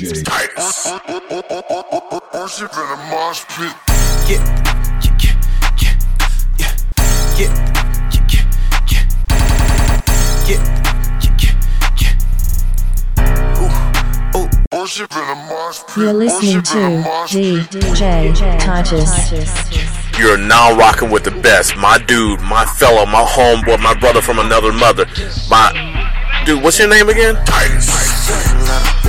DJ Titus. A mosh pit. Ooh, ooh. Worship in a mosh pit. You're listening Worship in a to mosh pit. DJ Titus. You're now rocking with the best. My dude, my fellow, my homeboy, my brother from another mother. My dude, what's your name again? Titus.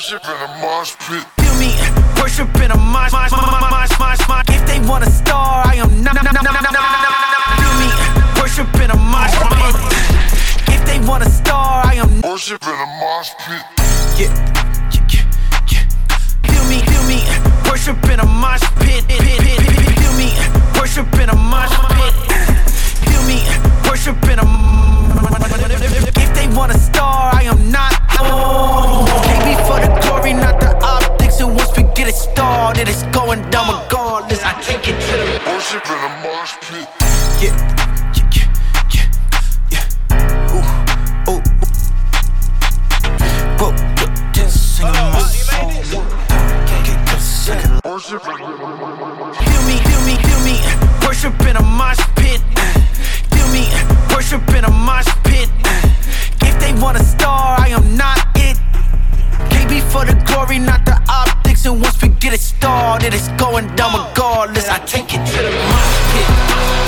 Worship in a mosh pit. feel me, worship in a mosh, mosh, mosh, mosh, mosh. If they want a star, I am not. Feel me, worship in a mosh pit. If they want a star, I am Worship in a mosh pit. yeah. Feel me, feel me, worship in a mosh pit. pit, pit, pit, pit. Feel me, worship in a mosh pit. Feel me, worship in a. If they want a star, I am not. Came me for the glory, not the optics. And once we get it started, it's going down regardless. I take it to the. Worship in a mosh pit. Yeah, Feel me, feel me, feel me. Worship in a mosh pit. Feel me, worship in a mosh pit. If they want a star, I am not it. KB for the glory, not the optics. And once we get it started, it's going down regardless. I take it to the mosh pit.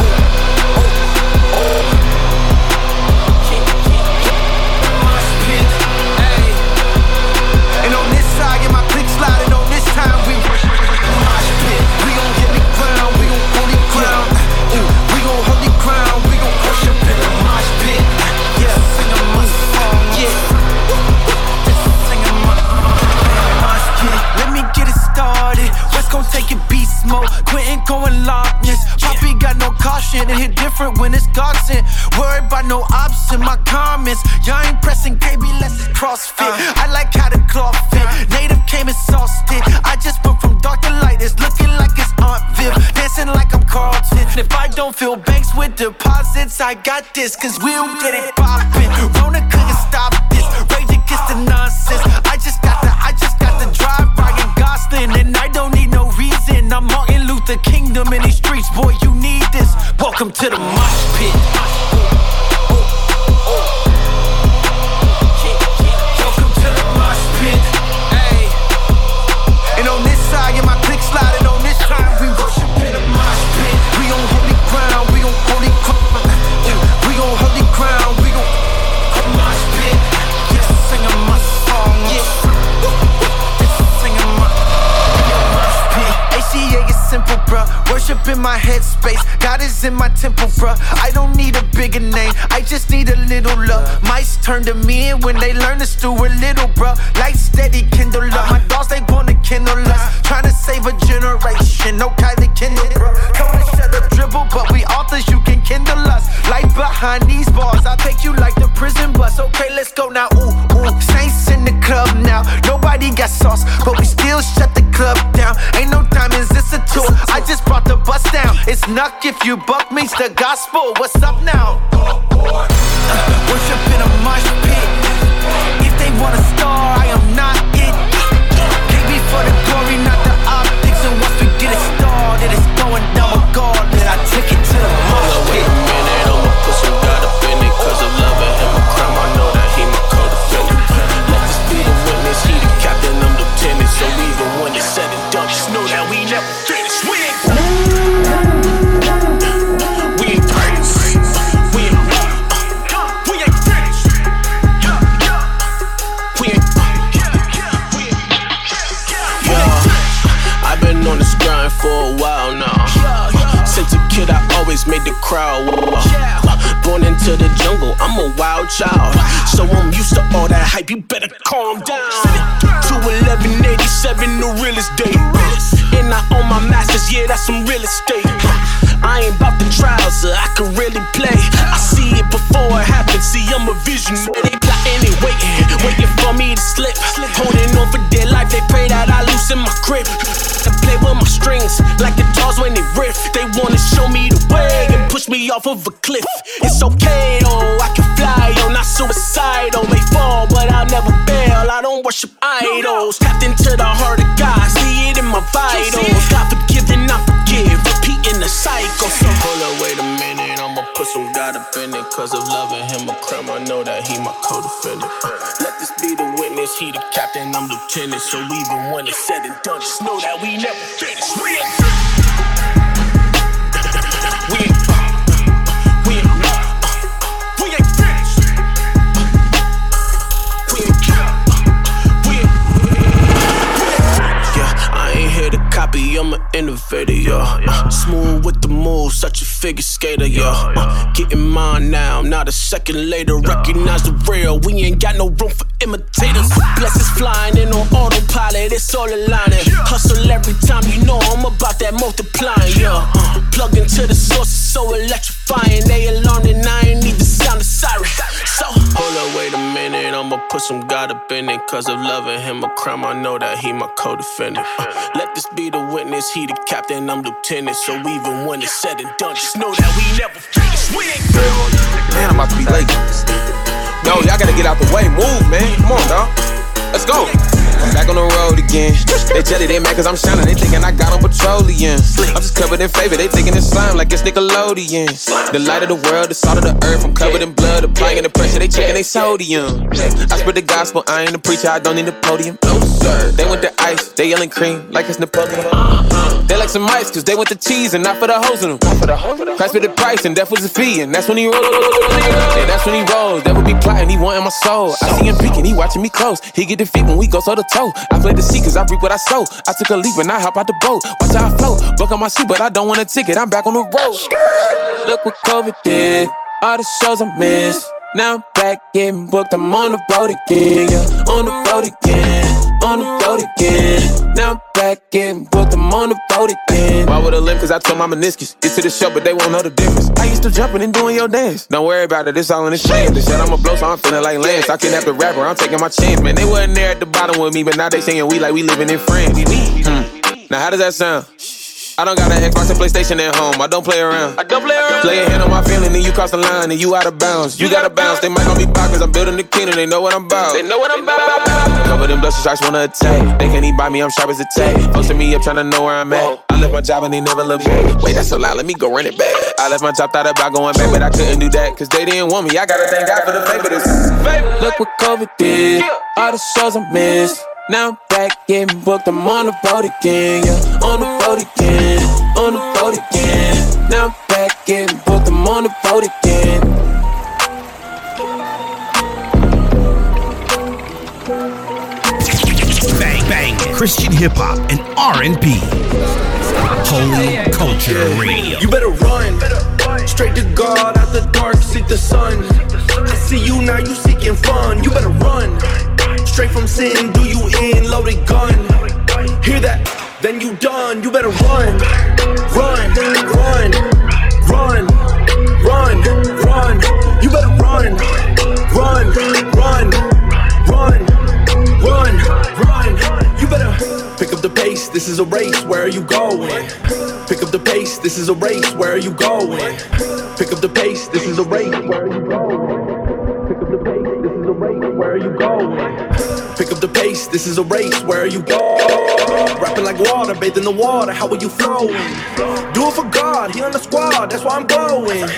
This. Cause we'll get it turn to me and when they learn to stew a little, bruh. Light steady, kindle up. My dogs, they wanna kindle us. Trying to save a generation. No Kylie Kindle, bruh. Come on, shut up, dribble, but we authors, you can kindle us. Light behind these bars. I'll take you like the prison bus. Okay, let's go now. Ooh, ooh. Saints in the club now. Nobody got sauce, but we still shut the club down. Ain't no diamonds, it's a tour. I just brought the bus down. It's nuck if you buck meets the gospel. What's up now? Off of a cliff. It's okay, oh, I can fly, oh, not suicidal. May fall, but I'll never bail. I don't worship idols. Tapped into the heart of God, see it in my vitals. God forgiving, I forgive, repeating the cycle. So hold up, wait a minute, I'ma put some God up in it. Cause of loving him a crime, I know that he my co-defendant. Let this be the witness, he the captain, I'm lieutenant. So even when it's said and done, just know that we never finish. We innovator, yeah. Smooth with the moves, such a figure skater, yeah. Uh, getting mine now, not a second later. Recognize the real, we ain't got no room for imitators. Blessings flying in on autopilot, it's all aligning. Hustle every time, you know I'm about that multiplying, yeah. Uh, plug into the source, it's so electrifying. They alarmed and I ain't need the sound of siren. So, hold up, wait a minute, I'ma put some God up in it. Cause of loving him a crime, I know that he my co defendant. Uh, let this be the witness, he the captain, I'm lieutenant. So even when it's said and done, just know that we never finish. We ain't Man, I'm about to be late. No, y'all gotta get out the way. Move, man. Come on, dog. Let's go. I'm back on the road again. They jelly, they mad cause I'm shining. They thinking I got on petroleum. I'm just covered in favor. They thinking it's slime like it's Nickelodeon. The light of the world, the salt of the earth. I'm covered in blood, applying the pressure. They checking they sodium. I spread the gospel. I ain't a preacher. I don't need a podium. No, sir. They went to ice. They yelling cream like it's Napoleon. They like some ice cause they went to cheese and not for the hoes in them. Christ paid the price and death was his fee. And that's when he rolled. Yeah, that's when he rolls. That would be plotting. He wanting my soul. I see him peeking. He watching me close. He get defeat when we go so to toe. I play the sea cause I reap what I sow. I took a leap and I hop out the boat. Watch how I float. Book on my seat, but I don't want a ticket. I'm back on the road. Look what COVID did. All the shows I missed. Now I'm back getting booked. I'm on the road again. Yeah, on the road again. On the road again. Now I'm back getting booked. I'm on the road again. Why would I limp? Cause I told my meniscus. Get to the show, but they won't know the difference. I used to jumping and doing your dance. Don't worry about it, it's all in the chain. They said I'm a blow, so I'm feeling like Lance. I kidnapped the rapper, I'm taking my chance, man. They wasn't there at the bottom with me, but now they saying we like we living in France. Hmm. Now how does that sound? I don't got an Xbox and PlayStation at home. I don't play around. I don't play around. Play a hand on my feeling, then you cross the line, and you out of bounds. You gotta bounce. They might call me back, cause I'm building the kingdom. They know what I'm about. They know what I'm about. Cover them dust sharks wanna attack. They can't even buy me, I'm sharp as a tack. Posting me up, trying to know where I'm at. I left my job and they never look back. Wait, that's so loud, let me go run it back. I left my job, thought about going back, but I couldn't do that, cause they didn't want me. I gotta thank God for the favor. This Look what COVID did. All the shows I missed. Now I'm back getting booked. I'm on the road again. Yeah, on the road again. On the road again. Now I'm back getting booked. I'm on the road again. Bang bang, Christian hip hop and R&B. Holy Culture Radio. You better run. Straight to God, out the dark, seek the sun. I see you now, you seeking fun. You better run. Straight from sin, do you in, loaded gun. Hear that? Then you done. You better run. Run, run, run, run, run. You better run. Run, run, run, run, run. You better pick up the pace. This is a race. Where are you going? Pick up the pace. This is a race. Where are you going? Pick up the pace. This is a race. Where are you going? Pick up the pace. This is a race. Where are you going? Pick up the pace. This is a race. Where are you going? Rapping like water, bathe in the water. How are you flowing? Do it for God. He on the squad. That's why I'm glowing.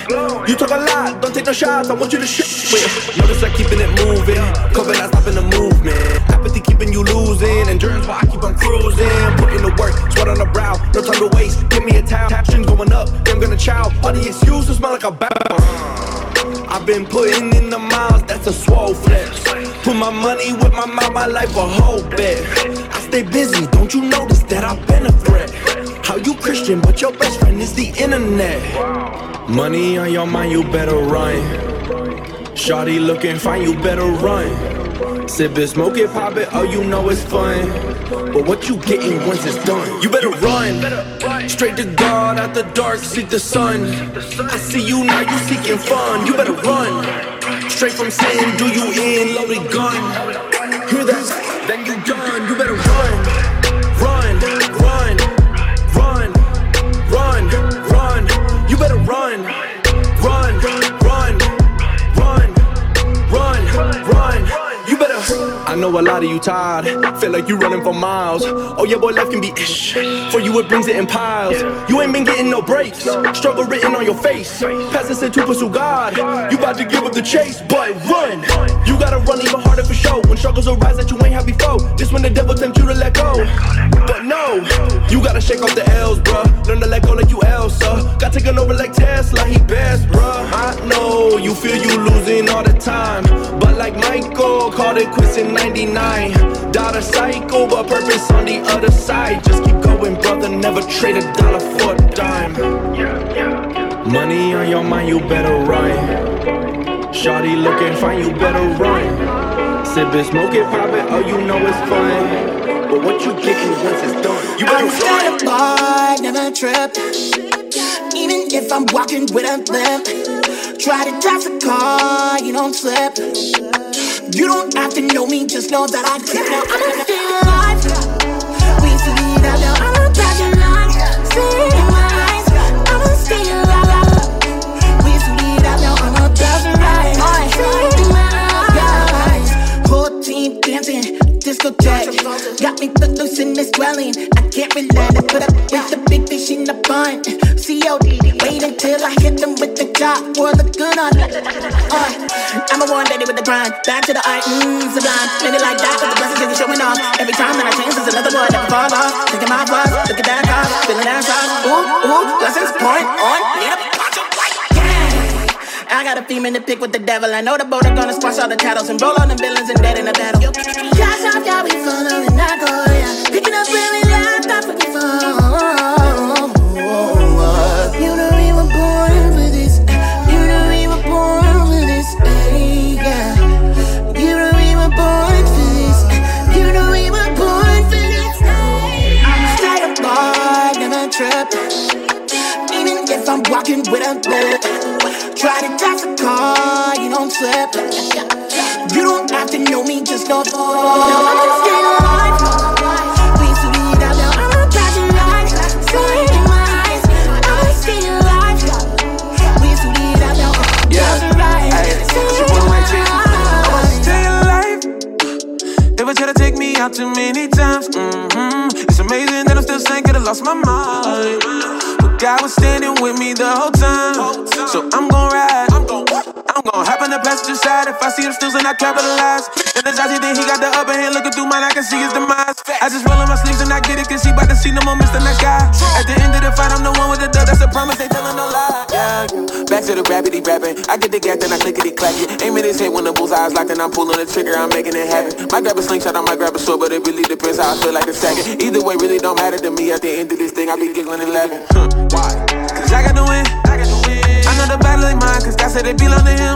You talk a lot. Don't take no shots. I want you to shoot with. Notice I keeping it moving. Cover not stopping the movement. Keeping you losing. Endurance why I keep on cruising. Putting the work. Sweat on the brow. No time to waste. Give me a towel. Caption going up. I'm gonna chow. All the excuses smell like a bow. I've been putting in the miles, that's a swole flex. Put my money with my mouth, my life a whole bet. I stay busy, don't you notice that I've been a threat? How you Christian, but your best friend is the internet? Money on your mind, you better run. Shawty looking fine, you better run. Sip it, smoke it, pop it, oh you know it's fun. But what you getting once it's done? You better run. Straight to God, out the dark, seek the sun. I see you now, you seeking fun. You better run. Straight from sin, do you in, loaded gun. Hear that? Then you done. You better run, run, run, run, run, run. You better run, I know a lot of you tired. Feel like you running for miles. Oh yeah, boy, life can be ish. For you, it brings it in piles. You ain't been getting no breaks. Struggle written on your face. Pastor said to pursue God. You about to give up the chase, but run. You gotta run even harder for show. When struggles arise that you ain't had before. This when the devil tempts you to let go. But no, you gotta shake off the L's, bruh. Learn to let go like you Elsa. Got taken over like Tesla, he best, bruh. I know you feel you losing all the time. But like Michael, called it quits in 99. Died a cycle, but purpose on the other side. Just keep going, brother. Never trade a dollar for a dime. Money on your mind, you better run. Shorty looking fine, you better run. Sip it, smoke it, pop it, oh, you know it's fun. But what you getting once it's done, you better I'm run. never trip. Even if I'm walking with a limp. Try to drive a car, you don't slip. You don't have to know me, just know that I can. Now I'm still alive. Dancing, discotheque. Got me foot loose in this dwelling. I can't relax it, put up with the big fish in the bun. COD, wait until I hit them with the job or the gun on. Uh, I'm a one lady with the grind. Back to the art, mmm, sublime. Made it like that, but the blessings is showing off. Every time that I change, there's another one that fall off. Taking my flaws, look at that car, feeling that sauce. Ooh, ooh, blessings pouring on. Got a theme in the pick with the devil. I know the boat are gonna squash all the tattles and roll on the villains and dead in the battle. Cash off, yeah, we following that go, yeah. Picking up where we left off when we fall. You know we were born for this. Eh. You know we were born for this. Hey, yeah. You know we were born for this. Eh. You know we were born for this. I'm straight up boy, never trip. Even if I'm walking with a limp. Try to toss a car, you don't slip. You don't have to know me, just know. Now I'm still alive. We see it out now, I'm a passion in my eyes, I'm still alive. We see it out now, I'm a passion line. See it in my eyes. Stay alive. To take me out too many times. hmm It's amazing still saying, could have lost my mind. But God was standing with me the whole time. So I'm gon' ride. I'm gon' hop on the passenger side if I see him and I capitalize. The Jazzy think he got the upper hand looking through mine, I can see his demise. I just roll in my sleeves and I get it, cause he bout to see no more Mr. Nice Guy. At the end of the fight, I'm the one with the dub, that's a promise, they telling no lie. Yeah, yeah. Back to the rapidy rapping. I get the gat, then I clickety clack it. Aim at his head when the bullseye's locked, and I'm pulling the trigger, I'm making it happen. Might grab a slingshot, I might grab a sword, but it really depends how I feel like the second. Either way, really don't matter to me. At the end of this thing, I be giggling and laughing. Why? Cause I got to win. I know the battle ain't mine, cause God said it belong to him.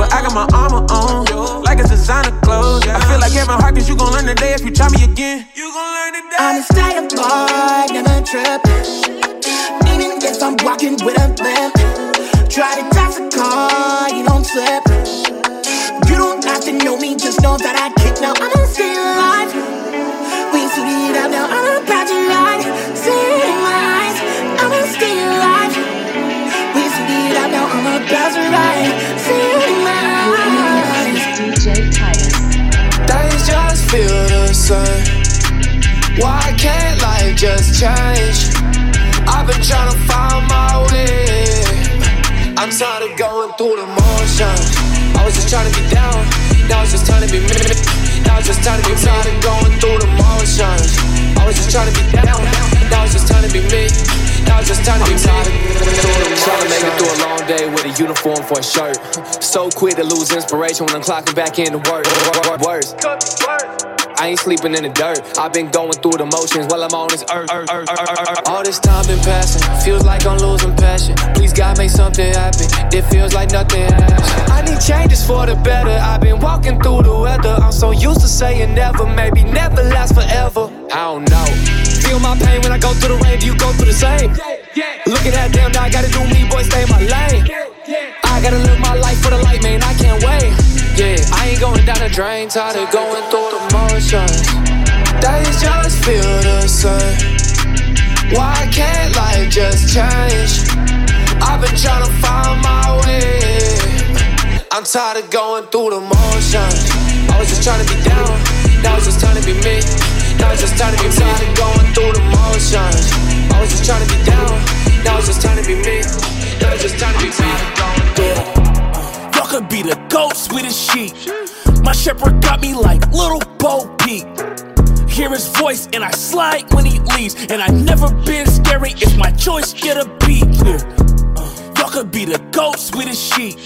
But I got my armor on, like it's designer clothes. I feel like Kevin Hart, cause you gon' learn today if you try me again. You gon' learn today. I'm a stay up boy, never trip. Even if I'm walking with a limp. Try to toss a car, you don't slip. You don't have to know me, just know that I kick now. I'm still alive. We see it out now, I'm about to DJ Titus. Just feel the same. Why can't life just change? I've been trying to find my way. I'm tired of going through the motions. I was just trying to be down. Now it's just time to be me. Now it's just time to be tired of going through the motions. I was just trying to be down. Now it's just time to be me. Now it's just time to be tired Trying to make it through a long day with a uniform for a shirt. So quick to lose inspiration when I'm clocking back into work. Worse. I ain't sleeping in the dirt. I've been going through the motions while I'm on this earth. earth, earth, earth. All this time been passing. Feels like I'm losing passion. Please God make something happen. It feels like nothing has. I need changes for the better. I've been walking through the weather. I'm so used to saying never. Maybe never last forever. I don't know feel my pain when I go through the rain. Do you go through the same? Look at them, now I gotta do me, boy, stay in my lane. I gotta live my life for the light, man. I can't wait. Yeah, I ain't going down the drain, tired of going through the motions. They just feel the same. Why can't life just change? I've been trying to find my way. I'm tired of going through the motions. I was just trying to be down, now it's just time to be me. Now it's just time to be of going through the motions. I was just trying to be down, now it's just time to be me. Now it's just time to be of. Y'all could be the goats with a sheep. My shepherd got me like little Bo Peep. Hear his voice and I slide when he leaves. And I never been scary if my choice get a beat. Yeah. Y'all could be the goats with a sheep.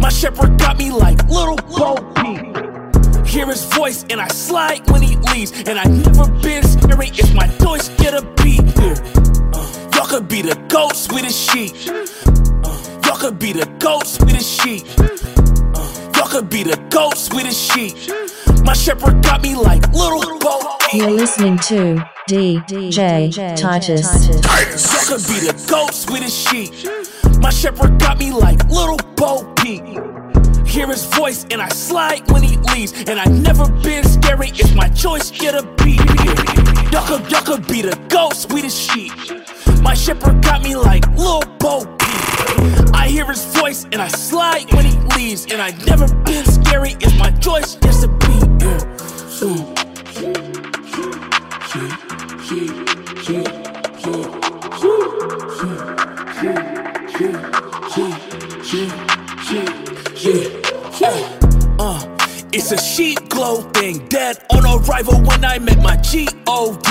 My shepherd got me like little Bo Peep. Hear his voice and I slide when he leaves. And I never been scary if my choice get a beat. Uh, y'all could be the goats with a sheep. Uh, y'all could be the goats with a sheep. Y'all could be the goats with a sheep. My shepherd got me like little Bo You're listening to DJ Titus. Y'all could be the goats with a sheep. My shepherd got me like little Bo Peep. Hear his voice and I slide when he leaves. And I never been scary it's my choice get a beat. Y'all could be the goats we the sheep. My shepherd got me like little Bo Peep. I hear his voice and I slide when he leaves. And I never been scary it's my choice gets a beat. Yeah. Uh, it's a sheep glow thing. Dead on arrival when I met my G.O.D.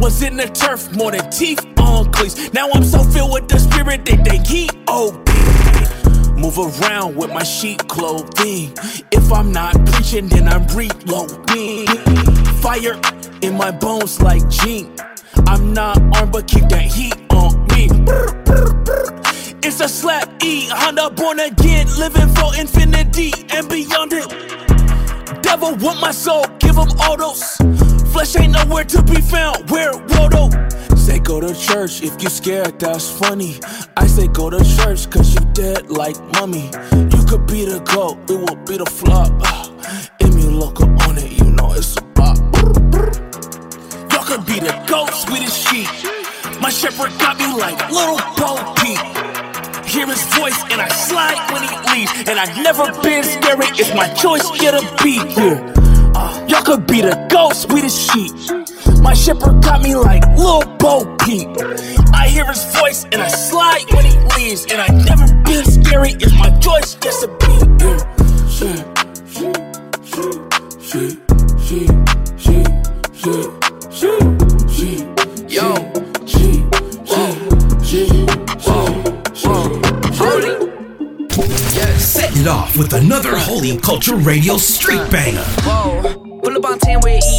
Was in the turf more than teeth on cleats. Now I'm so filled with the spirit that they think he OD. Move around with my sheep clothing. If I'm not preaching, then I'm reloading. Fire in my bones like Gene. I'm not armed, but keep that heat on me. It's a slap E, Honda born again, living for infinity and beyond it. Devil want my soul, give him all those. Flesh ain't nowhere to be found. Where Rodo? Say go to church if you scared, that's funny. I say go to church cause you dead like mummy. You could be the goat, it will be the flop. Ah, Emu local on it, you know it's a bop. Y'all could be the goats with his sheep. My shepherd got me like little Bo Peep. Hear his voice and I slide when he leaves. And I've never been scary it's my choice get a beat. Y'all could be the ghost with the sheep. My shepherd got me like little Bo Peep. I hear his voice and I slide when he leaves. And I've never been scary it's my choice gets a beat. It off with another Holy Culture Radio street banger. Whoa, pull up on 10 with ease.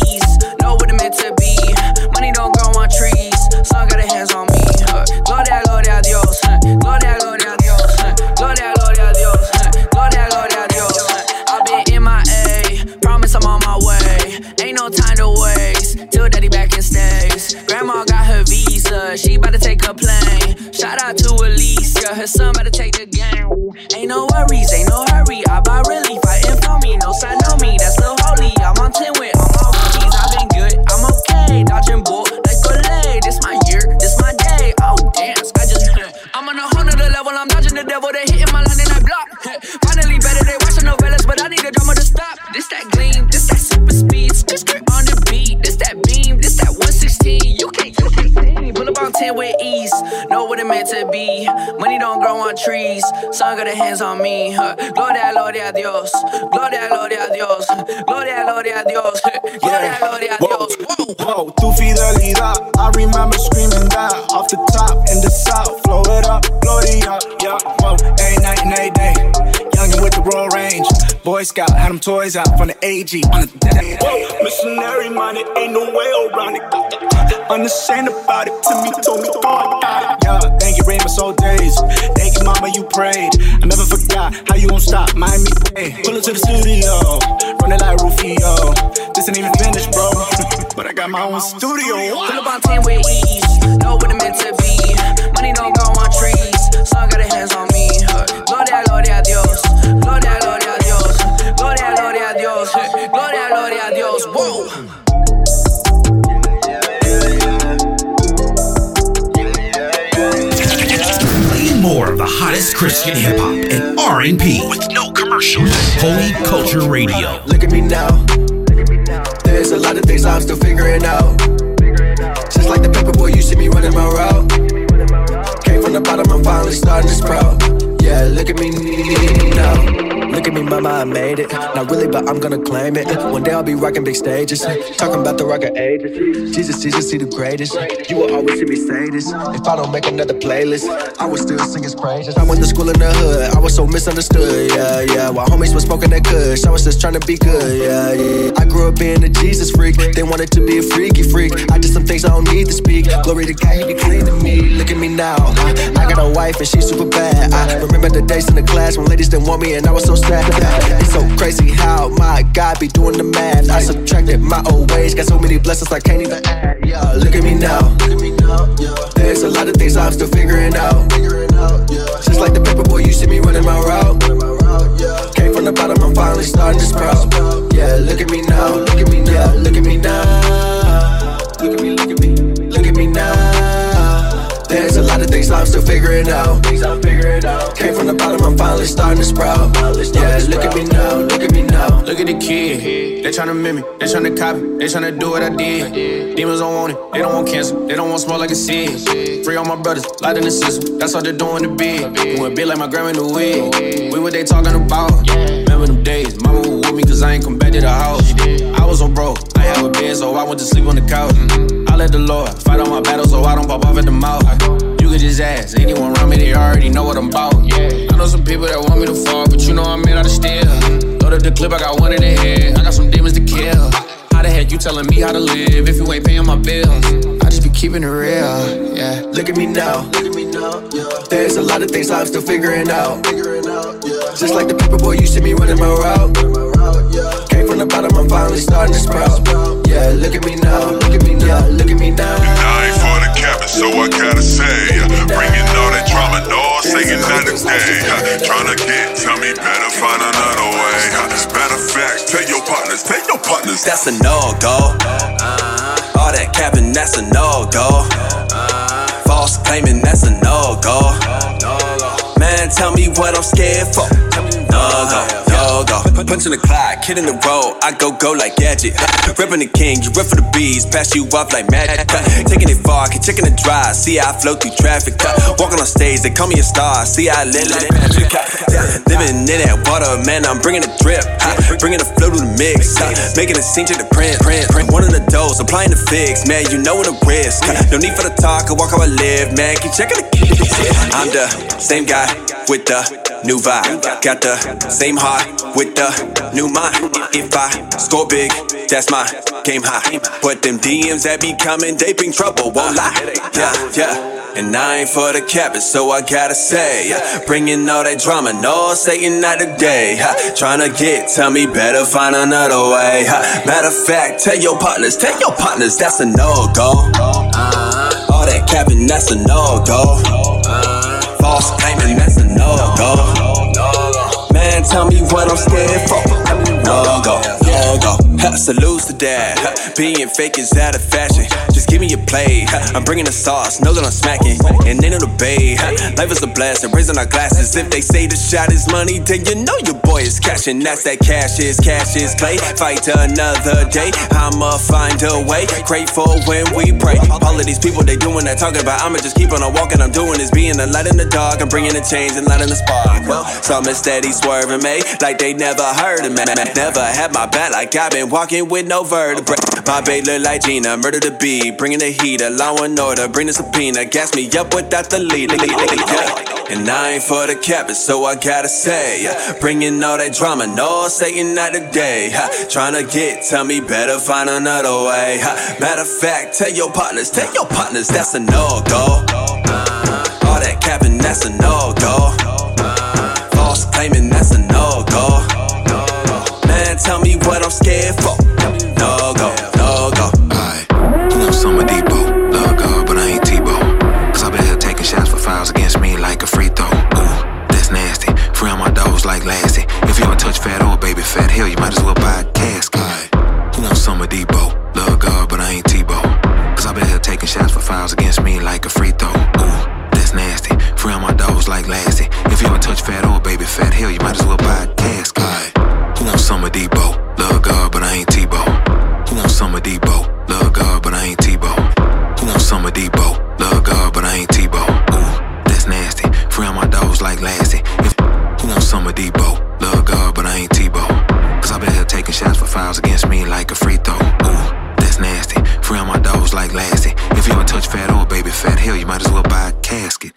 Got her hands on me. Huh. Gloria, gloria a Dios. Gloria, gloria a Dios. Gloria, gloria a Dios. Gloria, gloria a Dios. Whoa, tu fidelidad. I remember screaming that off the top in the south. Flow it up, Gloria, yeah. Whoa, a night and a day. Youngin' with the Royal Range. Boy Scout had them toys out from the AG on the day. Whoa, missionary minded, ain't no way around it. Unashamed about it, to me, told me, God got it. Yeah, thank you, my soul days. Thank you, mama, you prayed. Never forgot how you won't stop. Miami, hey. Pull up to the studio. Run it like Rufio. This ain't even finished, bro. but I got my own studio. Pull up on 10 with ease. Know what it meant to be. Money don't grow on trees. So I got a hands on me. Gloria, gloria Dios. Gloria, gloria Dios. Gloria, gloria Dios. Gloria, gloria Dios. Whoa. Hottest Christian hip hop and R&B with no commercials. Holy Culture Radio. Look at me now. There's a lot of things I'm still figuring out. Just like the paper boy, you see me running my route. Came from the bottom, I'm finally starting to sprout. Yeah, look at me now. Look at me, mama, I made it. Not really, but I'm gonna claim it. One day I'll be rocking big stages. Talking about the rocket ages. Jesus, Jesus, he the greatest. You will always see me say this. If I don't make another playlist, I will still sing his praises. I went to school in the hood. I was so misunderstood. Yeah, yeah. While homies was smoking that kush, I was just trying to be good. Yeah, yeah. I grew up being a Jesus freak. They wanted to be a freaky freak. I did some things I don't need to speak. Glory to God, he be clean to me. Look at me now. I got a wife and she's super bad. I remember the days in the class when ladies didn't want me and I was so It's so crazy how my God be doing the math. I subtracted my old ways, got so many blessings I can't even add. Yeah, look at me now. There's a lot of things I'm still figuring out. Just like the paper boy, you see me running my route. Came from the bottom, I'm finally starting to sprout. Yeah, look at me now. Look at me now. Look at me now. Look at me, look at me, look at me now. Things I'm still figuring out. Things I'm figuring out. Came from the bottom, I'm finally starting to sprout. Yeah, look at me now, look at me now. Look at the kid, they tryna mimic, they tryna copy, they tryna do what I did. Demons don't want it, they don't want cancer, they don't want smoke like a seed. Free all my brothers, light in the system, that's all they're doing to be. Doing big like my grandma in the wig. We what they talking about. Remember them days, mama was with me cause I ain't come back to the house. I was on broke, I have a bed, so I went to sleep on the couch. I let the Lord fight all my battles so I don't pop off at the mouth. Could just ask anyone around me, they already know what I'm about. I know some people that want me to fall, but you know I'm made out of steel. Loaded the clip, I got one in the head. I got some demons to kill. How the heck you telling me how to live if you ain't paying my bills? I just be keeping it real, yeah. Look at me now. Look at me now. There's a lot of things I'm still figuring out. Just like the paper boy, you see me running my route. Came from the bottom, I'm finally starting to sprout. Yeah, look at me now. Look at me now. Look at me now. I ain't for the cabin, so I gotta say, bringing all that drama, no saying not today. Tryna get, tell me better find another way. Matter of fact, tell your partners, tell your partners. That's a no go. Uh-huh. All that capping, that's a no go. Uh-huh. False claiming, that's a no go. Man, tell me what I'm scared for. No go, go. Punching the clock, hitting the road. I go go like gadget. Ripping the king, you rip for the bees, pass you off like magic. Taking it far, keep checking the drive. See I flow through traffic. Walking on stage, they call me a star. See I live like Patrick. Living in that water, man. I'm bringing the drip, bringing the flow to the mix, making a scene to the print. One of the dose, applying the fix, man. You know what the risk. No need for the talk, I walk how I live, man. Keep checking the keys. I'm the same guy with the new vibe. Got the same heart with the new mind. If I score big, that's my game high. But them DMs that be coming, they bring trouble, won't lie. Yeah, yeah. And I ain't for the capping, so I gotta say, yeah, bringing all that drama, no Satan not today. Trying to get, tell me better find another way. ha. Matter of fact, tell your partners, tell your partners that's a no go. Uh-huh. All that capping, that's a no go. Uh-huh. False claiming, that's a no go. Tell me what I'm scared for. No go, go. Ha, Salute to that. Being fake is out of fashion. Just give me a plate. I'm bringing the sauce, know that I'm smacking. And they know the bay. Life is a blessing, raising our glasses. If they say the shot is money, then you know your boy is cashing. That's that cash is, cash is play. Fight another day. I'ma find a way. Grateful when we pray. All of these people, they doing that talking about. I'ma just keep on walking. I'm doing is being the light in the dark. I'm bringing the change and lighting the spark. Well, some is steady swerving me like they never heard of me. Never had my back like I've been walking with no vertebrae. My babe look like Gina, murder the beat, bringing the heat, law and order, bring the subpoena, gas me up without the lead. Yeah. And I ain't for the capping, so I gotta say, yeah, bringing all that drama, no Satan not today. Trying to get, tell me better find another way. ha. Matter of fact, tell your partners, tell your partners that's a no go. Uh-huh. All that capping, that's a no go. Uh-huh. False claiming, that's a tell me what I'm scared for. No go, no go. Alright, you know some of Debo. Love God, but I ain't Tebow. Cause I've been here taking shots for fouls against me like a free throw. Ooh, that's nasty. Free on my dogs like Lassie. If you don't touch fat or baby fat, hell, you might as well buy a casket. Alright, you some of Debo. Love God, but I ain't Tebow. Cause I've been here taking shots for fouls against me like a free throw. Ooh, that's nasty. Free on my dogs like Lassie. If you don't touch fat or baby fat, hell, you might as well buy a casket some of Debo? Love God, but I ain't Tebow. Who on some of Debo? Love God, but I ain't Tebow. Who on some of Debo? Love God, but I ain't Tebow. Ooh, that's nasty. Free on my dogs like Lassie. If, who want some of Debo? Love God, but I ain't Tebow. Cause I've been here taking shots for files against me like a free throw. Ooh that's nasty. Free on my dogs like Lassie. If you ever touch fat or baby fat, hell, you might as well buy a casket.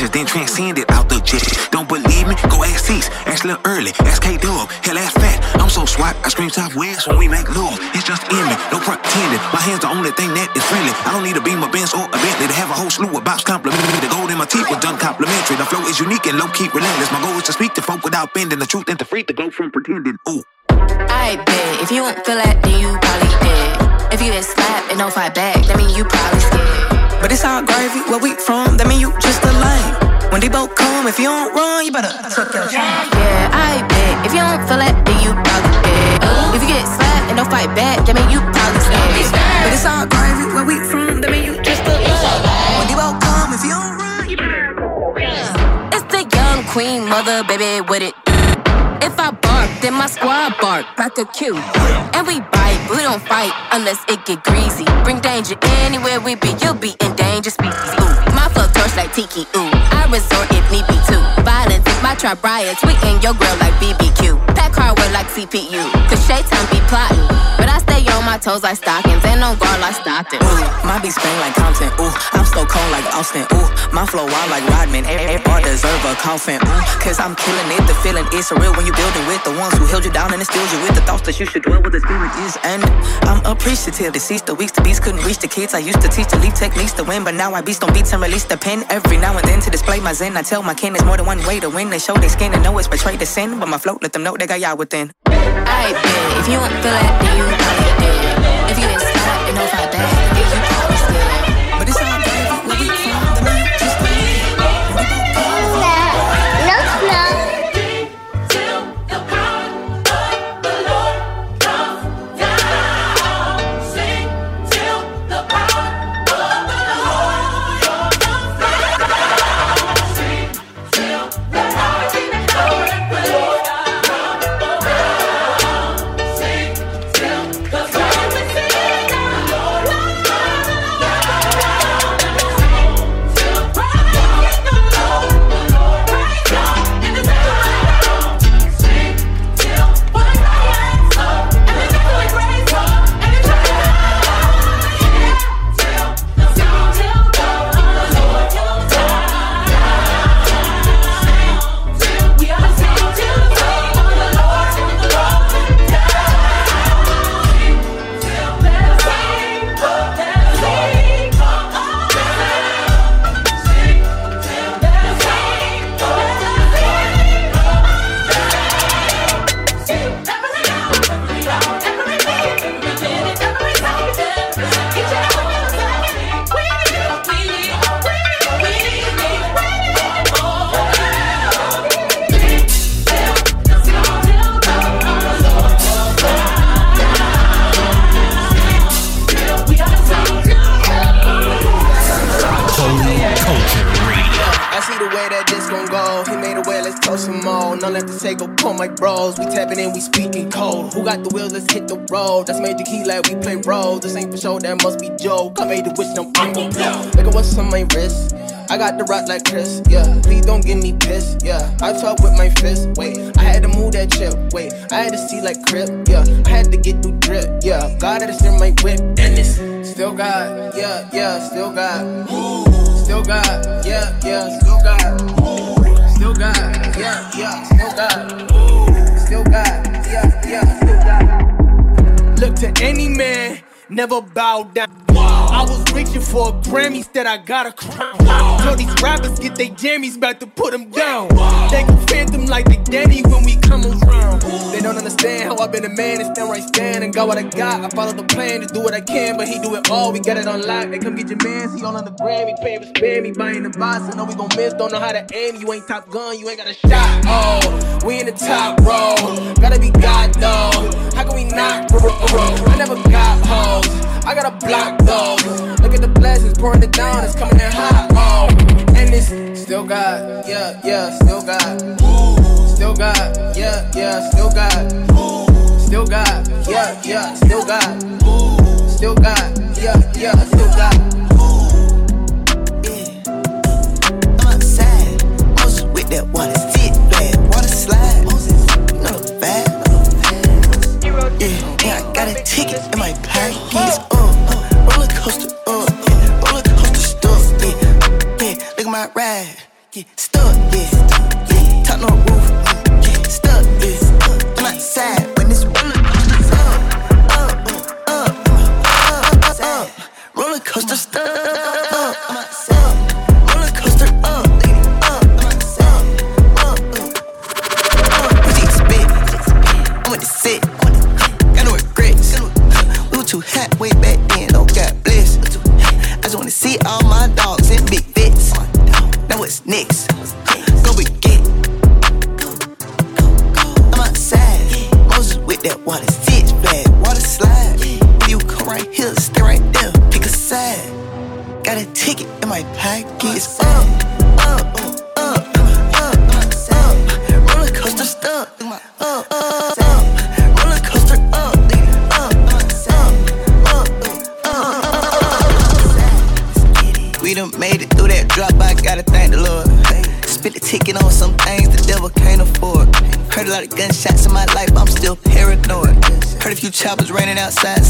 In them trenches, then transcended out the jet. Don't believe me? Go ask Cease, ask Lil Early, ask K Dub, hell ask Fat. I'm so swat, I scream Southwest when we make love. It's just in me, no pretending. My hands the only thing that is friendly. I don't need a beam, a Benz, or a Bentley to have a whole slew of box complimentary. The gold in my teeth was done complimentary. The flow is unique and low key relentless. My goal is to speak to folk without bending the truth and to free the glow from pretending. Ooh. I bet if you don't feel that, then you probably dead. If you get slapped and don't fight back, that mean you probably scared. But it's all gravy, where we from, that mean you just a lame. When they both come, if you don't run, you better tuck your chain. Yeah, I bet if you don't feel that, then you probably dead. If you get slapped and don't fight back, that mean you probably scared. But it's all gravy, where we from, that mean you just a lame. When they both come, if you don't run, you better It's the young queen mother, baby, with it. If I bark, then my squad bark like a cue. And we bite, but we don't fight unless it get greasy. Bring danger anywhere we be, you'll be in danger species. Ooh, my torch like Tiki. Ooh, I resort if need be too. Violence my tribe riots, we in your grill like BBQ. Pack hardware like CPU, cause time be plotting. But I stay on my toes like stockings and on guard like Stockton. Ooh, my beats bang like Compton. Ooh, I'm so cold like Austin. Ooh, my flow wild like Rodman. Every bar deserve a coffin. Ooh, cause I'm killing it. The feeling is surreal when you building with the ones who held you down and instilled you with the thoughts that you should dwell where the spirit is. And I'm appreciative. Deceased the weeks, the beats couldn't reach the kids. I used to teach the leap techniques to win, but now I beats on beats and release the pen every now and then to display my zen. I tell my kin there's more than one way to win. They show their skin and know it's betrayed the sin, but my float let them know they got y'all within. If you don't feel that, then you probably dead. If you get slapped and don't fight back, cold. Who got the wheels? Let's hit the road. That's major key, like we play roles. This ain't for show, that must be Joe. I made the wish, no I'm gon' blow. Look at what's on my wrist. I got the rock like Chris, yeah. Please don't get me pissed, yeah. I talk with my fist, wait. I had to move that chip, wait. I had to see like crip, yeah. I had to get through drip, yeah. God had to steer my whip, and this still got, yeah, yeah, still got. Still got, yeah, yeah, still got. Still got, yeah, yeah, still got. Still got, Look to any man, never bow down. I was reaching for a Grammy, instead I got a crown. Tell these rappers get they jammies, about to put them down. They can phantom like the daddy when we come around. They don't understand how I've been a man and stand right stand and got what I got. I follow the plan to do what I can, but he do it all. We got it on lock. They come get your man, he all on the gram. He paying for me buying the box. I know we gon' miss, don't know how to aim. You ain't top gun, you ain't got a shot. Oh, we in the top row. Gotta be God though. How can we not? I never got hoes. I got a block those. Look at the blessings pouring it down, it's coming in hot. Oh, and it's Still got, yeah, yeah, still got. Still got, yeah, yeah, still got. Still got, yeah, yeah, still got. Still got, yeah, yeah, still with that water sit flat, water slide. No bad, yeah, yeah, I got a ticket in my pocket. Uh, ride, yeah, stuck, yeah, yeah. Top no roof, yeah, stuck, yeah. I'm outside when this roller coaster's up, up, up, up, up, up. Roller coaster stuck, up, up, up, up, up. Got no regrets. Too hot way back choppers raining outside,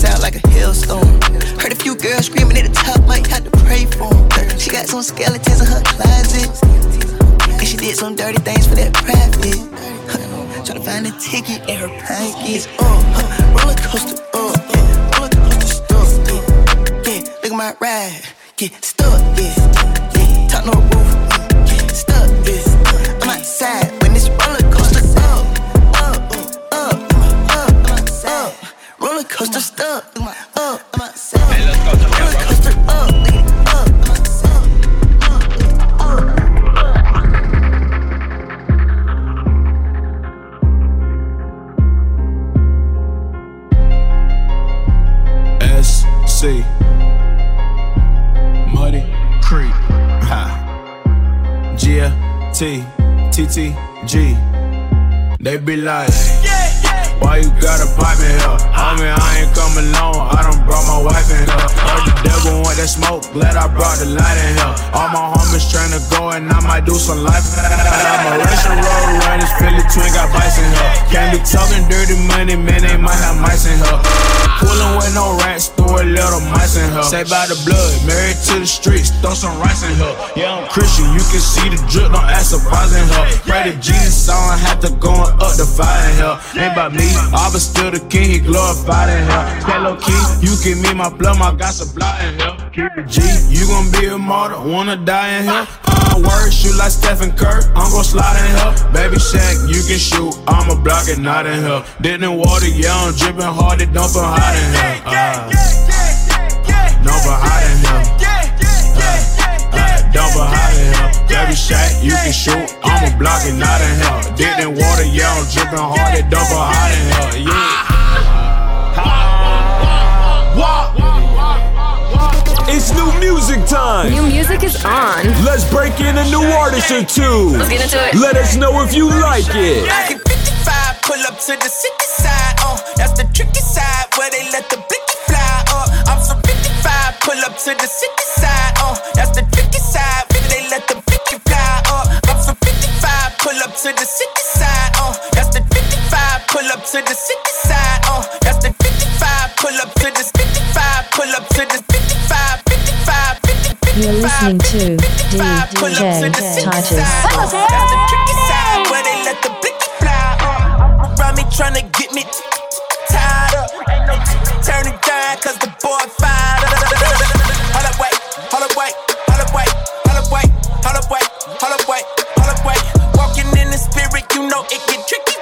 I'm a Russian road runners. Philly twin got bites in here. Can't be talking dirty money, man. They might have mice in her. Pulling with no rats, throw a little mice in her. Say by the blood, married to the streets, throw some rice in her. Yeah, I'm Christian, you can see the drip, don't ask surprise in here. Pray to Jesus, I don't have to go up the fire in here. Ain't about me, I was still the king, he glorified in her. Stay key, you give me my blood, my got supply in it G, you gon' be a martyr, wanna die in here. My word, shoot like Stephen Curry, I'm gon' slide in here. Baby Shaq, you can shoot, I'ma block it, not in here. In water, yeah, I'm dripping hard, it dumping hot in here. Uh, dumping hot in here. Uh, uh, dumping hot in here. Baby Shaq, you can shoot, I'ma block it, not in here. In water, yeah, I'm dripping hard, it dumping hot in here. Yeah. It's new music time. New music is on. Let's break in a new artist or two. Let's get into it. Let us know if you like it. I can 55, pull up to the city side, uh, that's the tricky side where they let the blicky fly, uh, I'm so 55, pull up to the city side, uh, that's the tricky side where they let the blicky fly, uh, I'm so 55, pull up to the city side, uh, that's the 55, pull up to the city side, uh, that's the 55, pull up to the 55, pull up to the 55, 55, 55. You're listening to DJ Titus. That's the tricky side where they let the blicky fly. Uh, around me tryna get me tied up. No turning down cause the boy fired up. Hold up, wait, hold up, wait, hold up, wait, hold up, wait, hold up, wait, hold up, wait, hold up, wait. Walking in the spirit, you know it get tricky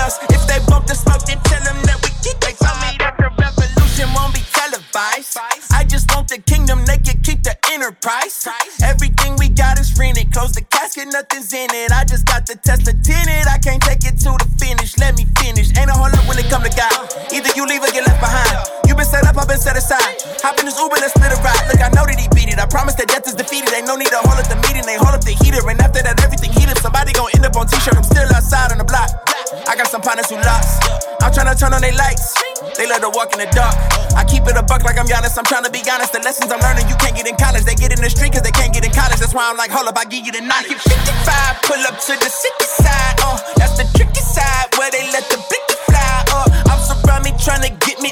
us. If they bump the smoke, then tell them that we get They tell me that the revolution won't be televised. I just want the kingdom, they can ain't the enterprise. Everything we got is rented. Close the casket, nothing's in it. I just got the Tesla tinted. I can't take it to the finish. Let me finish. Ain't a hold when it come to God. Either you leave or get left behind. You been set up, I've been set aside. Hop in this Uber, let's split a ride. Look, I know that he beat it. I promise that death is defeated. Ain't no need to hold up the meeting. They hold up the heater. And after that, everything heated. Somebody gon' end up on t-shirt. I'm still outside on the block. I got some partners who love walk in the dark. I keep it a buck like I'm Giannis. I'm trying to be honest. The lessons I'm learning, you can't get in college. They get in the street cause they can't get in college. That's why I'm like, hold up, I give you the knowledge. 55, pull up to the city side. Uh, that's the tricky side where they let the blicky fly. Uh, I'm surround me trying to get me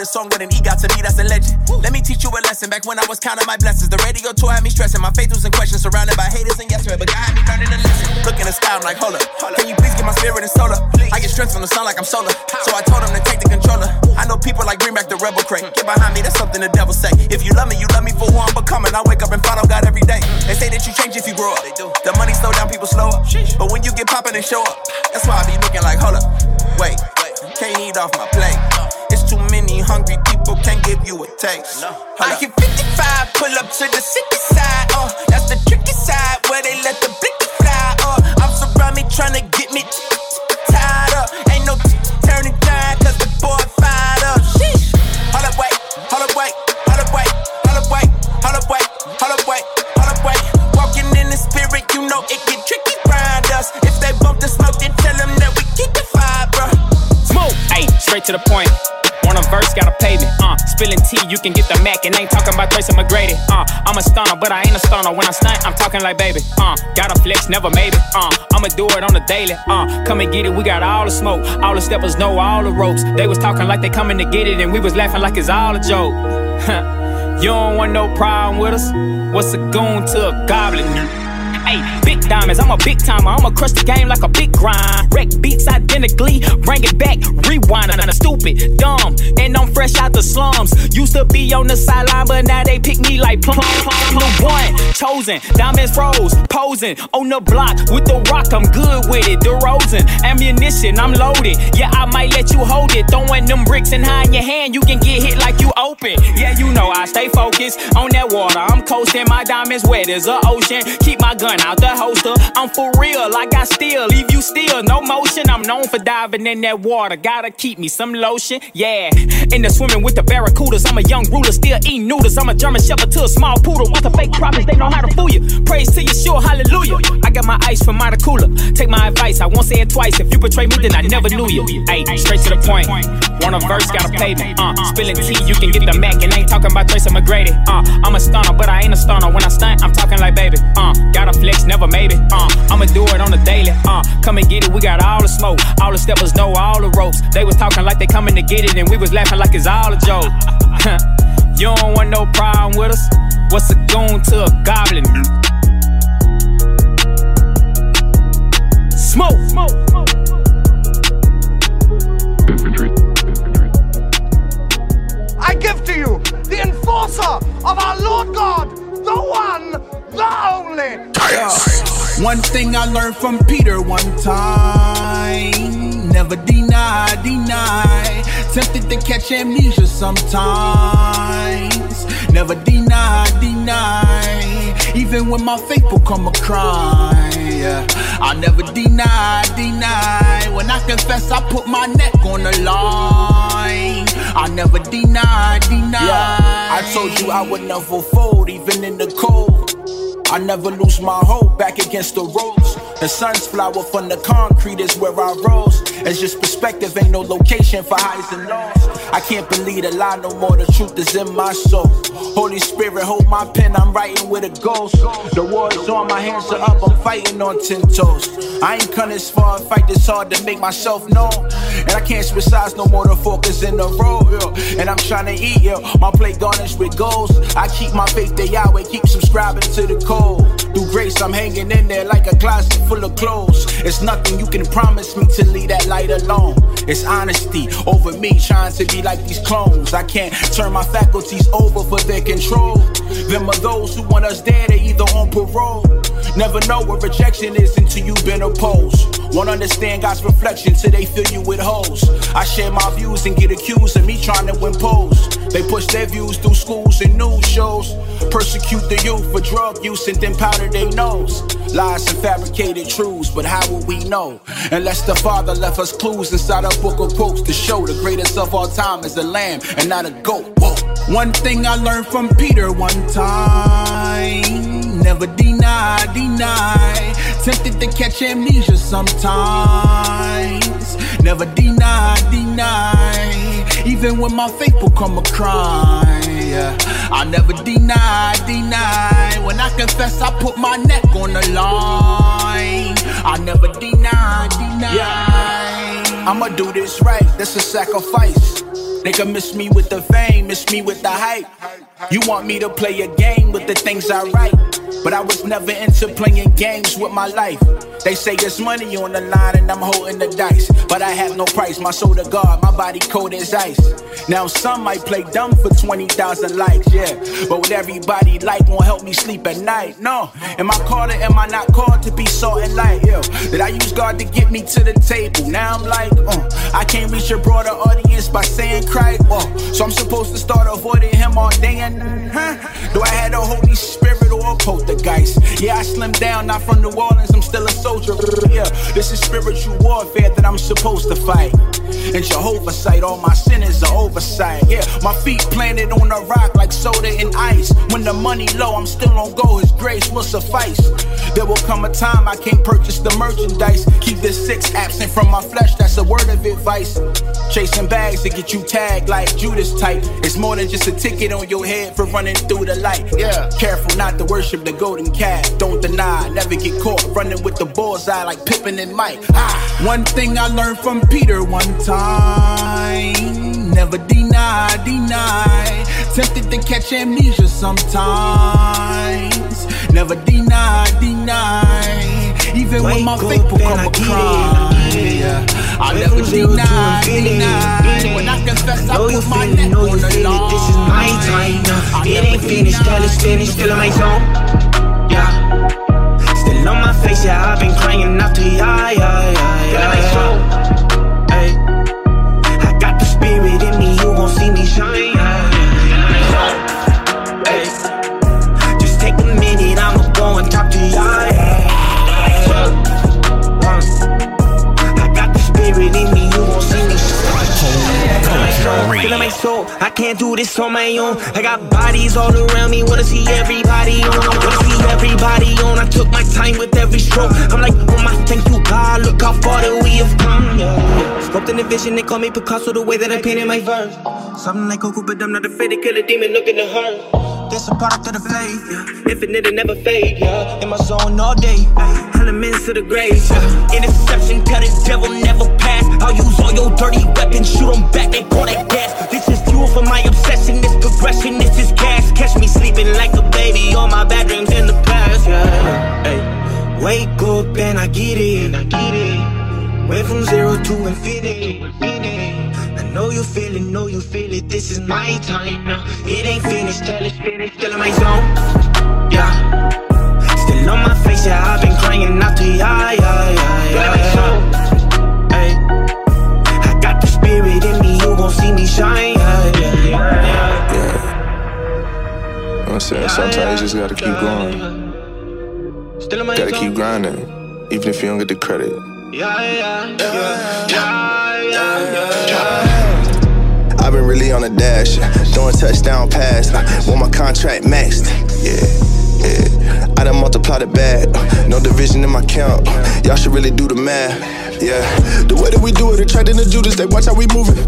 like it, but I did a song with an E got to me, that's a legend. Let me teach you a lesson. Back when I was counting my blessings, the radio tour had me stressing. My faith was in question, surrounded by haters and yes, but God had me learning a lesson. Look in the sky, I'm like, hold up. Can you please get my spirit and soul up? I get strength from the sun like I'm solar. So I told him to take the controller. I know people like bring back the rebel crate. Get behind me, that's something the devil say. If you love me, you love me for who I'm becoming. I wake up and follow God every day. They say that you change if you grow up. They do. The money slow down, people slow up. But when you get poppin' and show up, that's why I be looking like, hold up. Wait, can't eat off my plate. It's too many hungry people, can't give you a taste. I hit 55, pull up to the city side. Uh, that's the tricky side where they let the blicky fly. Uh, I'm surround me trying to get me tied up. Ain't no turning down cause the boy fired up. Sheesh. Hold up, wait, hold up, wait, hold up, wait, hold up, wait, hold up, wait, hold up, wait, hold up, wait. Walking in the spirit, you know it get tricky round us. If they bump the smoke, then tell them that we kick the fire, bruh. Smoke, ayy, straight to the point. Want a verse, gotta pay me. Uh, spilling tea, you can get the Mac, and ain't talking about Tracy McGrady. Uh, I'm a stunner, but I ain't a stunner. When I stunt, I'm talking like baby. Uh, gotta flex, never made it. Uh, I'ma do it on the daily. Uh, come and get it, we got all the smoke. All the steppers know all the ropes. They was talking like they coming to get it, and we was laughing like it's all a joke. you don't want no problem with us? What's a goon to a goblin? Hey, big diamonds, I'm a big timer. I'ma crush the game like a big grind. Wreck beats identically, bring it back, rewind. I'm stupid, dumb, and I'm fresh out the slums. Used to be on the sideline, but now they pick me like plum. Plum one, chosen, diamonds froze, posing on the block with the rock. I'm good with it. DeRozan, ammunition, I'm loaded. Yeah, I might let you hold it. Throwing them bricks and high in your hand, you can get hit like you open. Yeah, you know I stay focused on that water. I'm coasting, my diamonds wet as a ocean. Keep my gun out the holster. I'm for real, I got steel, leave you still, no motion. I'm known for diving in that water. Gotta keep me some lotion, yeah. In the swimming with the barracudas, I'm a young ruler, still eating noodles. I'm a German shepherd to a small poodle. With the fake prophets, they know how to fool you. Praise to Yeshua, hallelujah. I got my ice from my cooler. Take my advice, I won't say it twice. If you betray me, then I never knew you. Hey, straight to the point. Want a verse, gotta pay me. Uh, spilling tea, you can get the Mac, and ain't talking about Tracy McGrady. Uh, I'm a stunner, but I ain't a stunner. When I stunt, I'm talking like baby. Uh, gotta flex, never maybe. Uh, I'ma do it on the daily. Uh, come and get it, we got all the smoke. All the steppers know all the ropes. They was talking like they coming to get it, and we was laughing like it's all a joke. you don't want no problem with us. What's a goon to a goblin? Smoke, smoke. I give to you the enforcer of our Lord God, the one, the only. One thing I learned from Peter one time never deny, deny. Tempted to catch amnesia sometimes. Never deny, deny. Even when my faith will come a cry. I never deny, deny. When I confess, I put my neck on the line. I never deny, deny. Yeah, I told you I would never fold, even in the cold. I never lose my hope back against the ropes. The sun's flower from the concrete is where I rose. It's just perspective, ain't no location for highs and lows. I can't believe the lie no more, the truth is in my soul. Holy Spirit, hold my pen, I'm writing with a ghost. The war is on, my hands are up, I'm fighting on ten toes. I ain't come this far, fight this hard to make myself known. And I can't switch sides no more, the focus in the road. Yeah. And I'm trying to eat, yeah. my plate garnished with goals. I keep my faith to Yahweh, keep subscribing to the code. Through grace, I'm hanging in there like a closet full of clothes. It's nothing you can promise me to leave that light alone. It's honesty over me trying to be like these clones. I can't turn my faculties over for their control. Them are those who want us dead, they either on parole. Never know what rejection is until you've been opposed. Won't understand God's reflection till they fill you with holes. I share my views and get accused of me trying to impose. They push their views through schools and news shows. Persecute the youth for drug use and then powder their nose. Lies and fabricated truths, but how will we know? Unless the Father left us clues inside a book of quotes to show the greatest of all time is a lamb and not a goat. Whoa. One thing I learned from Peter one time never deny, deny. Tempted to catch amnesia sometimes. Never deny, deny. Even when my faith become a crime. Yeah. I never deny, deny. When I confess, I put my neck on the line. I never deny, deny. Yeah. I'ma do this right, that's a sacrifice. They can miss me with the fame, miss me with the hype. You want me to play a game with the things I write. But I was never into playing games with my life. They say there's money on the line and I'm holding the dice. But I have no price, my soul to God, my body cold as ice. Now some might play dumb for 20,000 likes, yeah. But what everybody like won't help me sleep at night, no. Am I called am I not called to be salt and light, yeah? Did I use God to get me to the table? Now I'm like, uh, I can't reach a broader audience by saying Christ, uh, So I'm supposed to start avoiding him all day and night, huh? Do I have the Holy Spirit or a poltergeist? Yeah, I slimmed down, not from New Orleans, I'm still a soldier. Yeah, this is spiritual warfare that I'm supposed to fight. And Jehovah sight, all my sin is an oversight. Yeah, my feet planted on a rock like soda and ice. When the money low, I'm still on go, His grace will suffice. There will come a time I can't purchase the merchandise. Keep the six absent from my flesh, that's a word of advice. Chasing bags to get you tagged like Judas type. It's more than just a ticket on your head for running through the light. Yeah, careful not to worship the golden calf. Don't deny, never get caught running with the bullseye like Pippen and Mike. Ah, one thing I learned from Peter one time. Never deny, deny. Tempted to catch amnesia sometimes. Never deny, deny. Even when my faith become a crime. Yeah. I never deny, deny. When I confess, I put my neck on the line. This is my time now. It ain't finished till it's finished. Still in my zone. Yeah. On my face, yeah. I've been crying out to ya, yeah, yeah, yeah. yeah. Can't do this on my own. I got bodies all around me, wanna see everybody on. Wanna see everybody on. I took my time with every stroke. I'm like, oh my, thank you God, look how far that we have come. Yeah. Scoped in the vision, they call me Picasso the way that I painted my verse. Something like Goku, but I'm not afraid to kill a demon looking to her. That's a product of the faith, yeah. Infinite and never fade, yeah. In my zone all day, elements of the grave, yeah. Interception, tell the devil never. I'll use all your dirty weapons, shoot 'em back, they pour that gas. This is fuel for my obsession, this progression, this is gas. Catch me sleeping like a baby, all my bad dreams in the past, yeah. Hey. Wake up and I get it, I get it. Went from zero to infinity. I know you feel it, know you feel it. This is my time now. It ain't finished till it's finished. Still in my zone, yeah. Still on my face, yeah. I've been crying out to ya, yeah, yeah, yeah. yeah. Gon' see me shine, yeah, yeah, yeah. You know what I'm saying? Sometimes you just gotta keep going. Still my Gotta keep grinding, even if you don't get the credit. Yeah, yeah, yeah, yeah, yeah, yeah. I've been really on the dash, throwing touchdown pass. Uh, Want my contract maxed, yeah, yeah. I done multiplied the bag, uh, no division in my count. Y'all should really do the math, yeah. The way that we do it, attracting the Judas, they watch how we move it.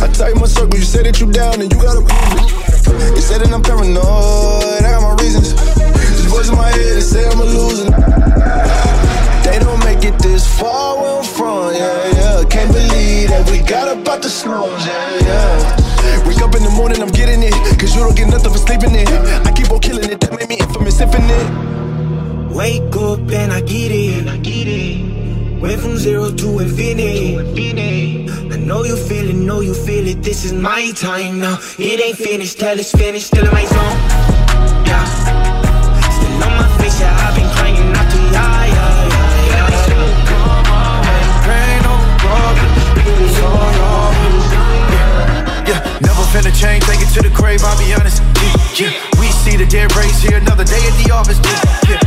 I tell you my circle, you say that you down and you gotta prove it. They say that I'm paranoid, I got my reasons. This voice in my head, they say I'm a loser. They don't make it this far where I'm from, yeah, yeah. Can't believe that we got about the slums, yeah, yeah. Wake up in the morning, I'm getting it. Cause you don't get nothing for sleeping in. I keep on killing it, that made me infamous, infinite. Wake up and I get it, I get it. Went from zero to infinity. I know you feel it, know you feel it. This is my time now. It ain't finished till it's finished. Still in my zone, yeah. Still on my face, yeah. I've been crying out to ya, yeah, yeah, yeah. Ain't no problem. So, yeah, never finna change, take it to the grave, I'll be honest. Yeah, yeah. We see the dead race here, another day at the office. Yeah, yeah.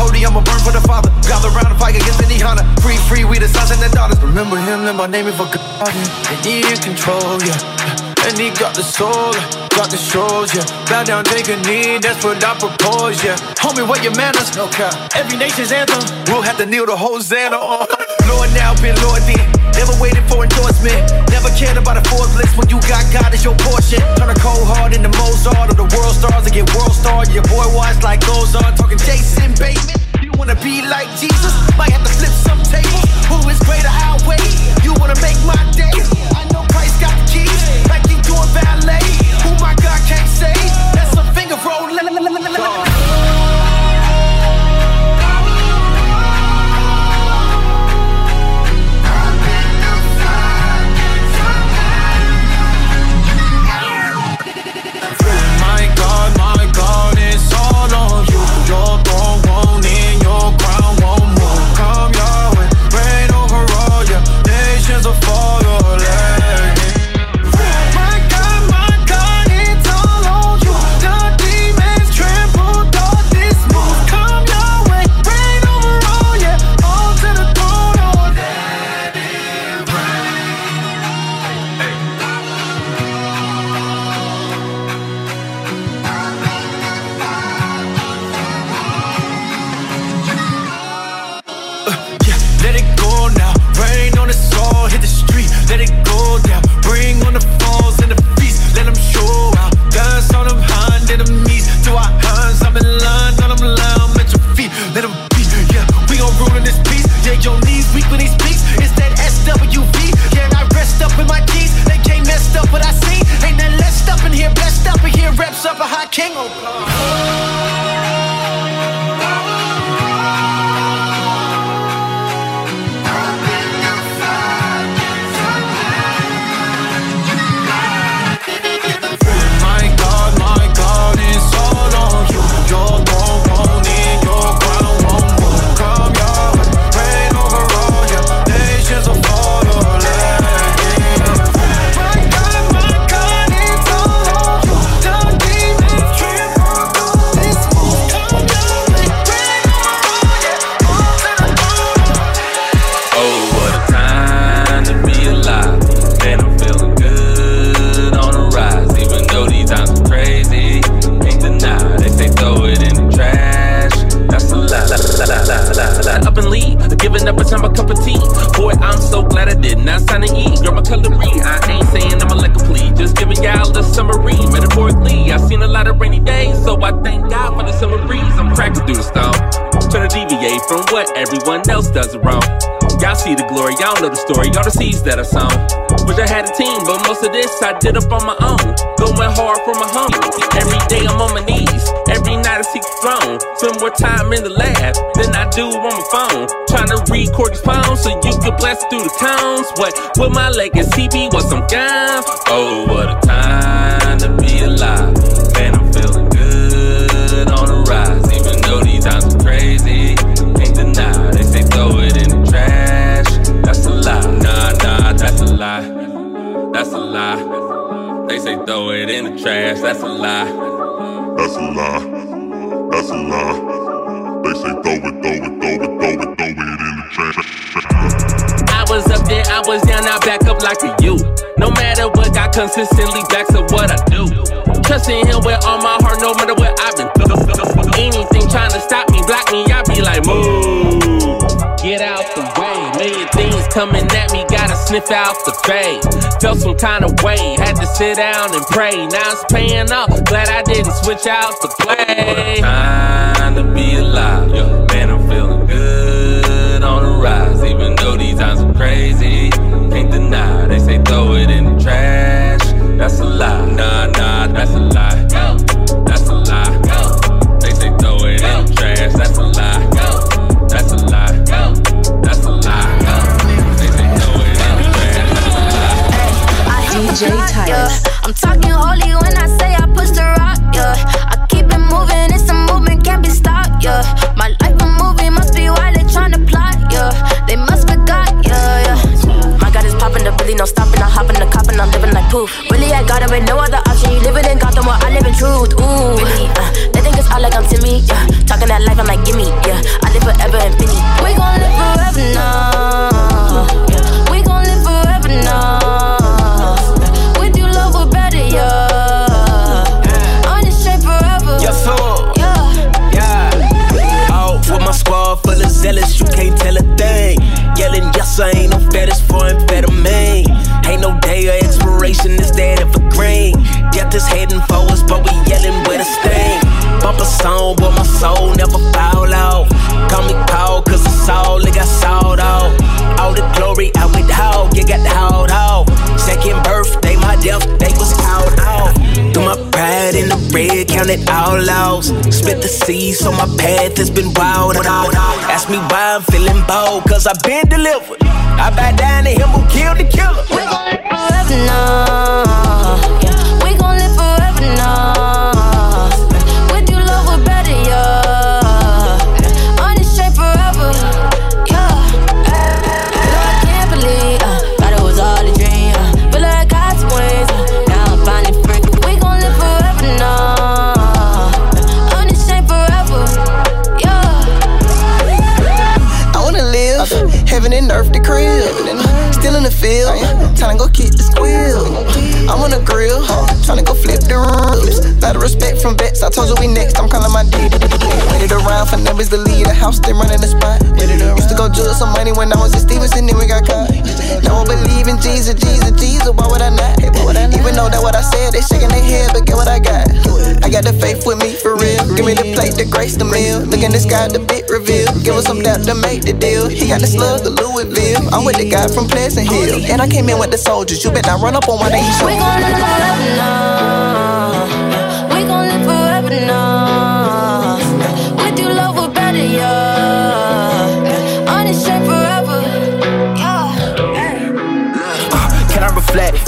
Holy, I'ma burn for the Father. Gather around and fight against any Honda. Free, free, we the sons and the daughters. Remember him, let my name it for God. And he in control, yeah. And he got the soul, got the shows, yeah. Bow down, take a knee, that's what I propose, yeah. Homie, what your manners? No cap. Every nation's anthem, we'll have to kneel to Hosanna on. Lord now, been Lord then. Never waited for endorsement. Never cared about a Forbes list when you got God as your portion. Turn a cold heart into Mozart or the world stars and get world star. Your boy watch like on, talking Jason Bateman. You wanna be like Jesus? Might have to flip some tables. Who is greater? I'll wait. You wanna make my day? I know Christ got the keys, like he doing valet. Who my God can't save? Blast through the towns. What will my legacy be once I'm gone? Oh, what a time to be alive. Man, I'm feeling good on the rise. Even though these times are crazy, ain't deny. They say throw it in the trash. That's a lie. Nah, nah, that's a lie. That's a lie. They say throw it in the trash. That's a lie. That's a lie. That's a lie. They say throw it, throw it, throw it, was up there, I was down, I back up like a you. No matter what, God consistently backs up what I do. Trusting Him with all my heart, no matter what I've been through. Anything trying to stop me, block me, I be like, move. Get out the way. Million things coming at me, gotta sniff out the fade. Felt some kind of way, had to sit down and pray. Now it's paying off, glad I didn't switch out the play. Time to be alive, man, Even though these times are crazy, can't deny. They say throw it in the trash, that's a lie. Nah, nah, that's a lie. That's a lie. They say throw it in the trash, that's a lie. That's a lie. That's a lie. They say throw it in the trash, that's a lie. DJ Titus. I'm talking holy when I say I push the rock, yeah. I keep it moving, it's a movement, can't be stopped, yeah. Really no stopping. I hop in the cop and I'm living like poof. Really I got it with no other option. You living in Gotham while I live in truth. Ooh, really, uh, they think it's all like I'm Timmy. Yeah, talking that life, I'm like, gimme. Yeah, I live forever infinity. We gon' live forever now. Yeah, we gon' live forever now. With you, love, we're better, yeah. On this straight forever. Yes. Yeah. Yeah. Out with my squad full of zealous, you can't tell a thing. Counted all outs. Split the seeds on my path it's been wild. Ask me why I'm feeling bold, cause I've been delivered. I bow down to him who killed the killer. We grill, tryna go flip the ribs. Lot of respect from vets, I told you we next, I'm calling my D. Around for numbers to lead the house, they running the spot. Used to go judge some money when I was in Stevenson, then we got caught. Now I believe in Jesus, Jesus, Jesus, why would I not? Even though that what I said, they shaking their head, but get what I got. I got the faith with me for real. Give me the plate, the grace, the meal. Look in the sky, the bit reveal. Give us some doubt to make the deal. He got the slug, the Louisville. I'm with the guy from Pleasant Hill. And I came in with the soldiers. You bet not run up on one of these We now.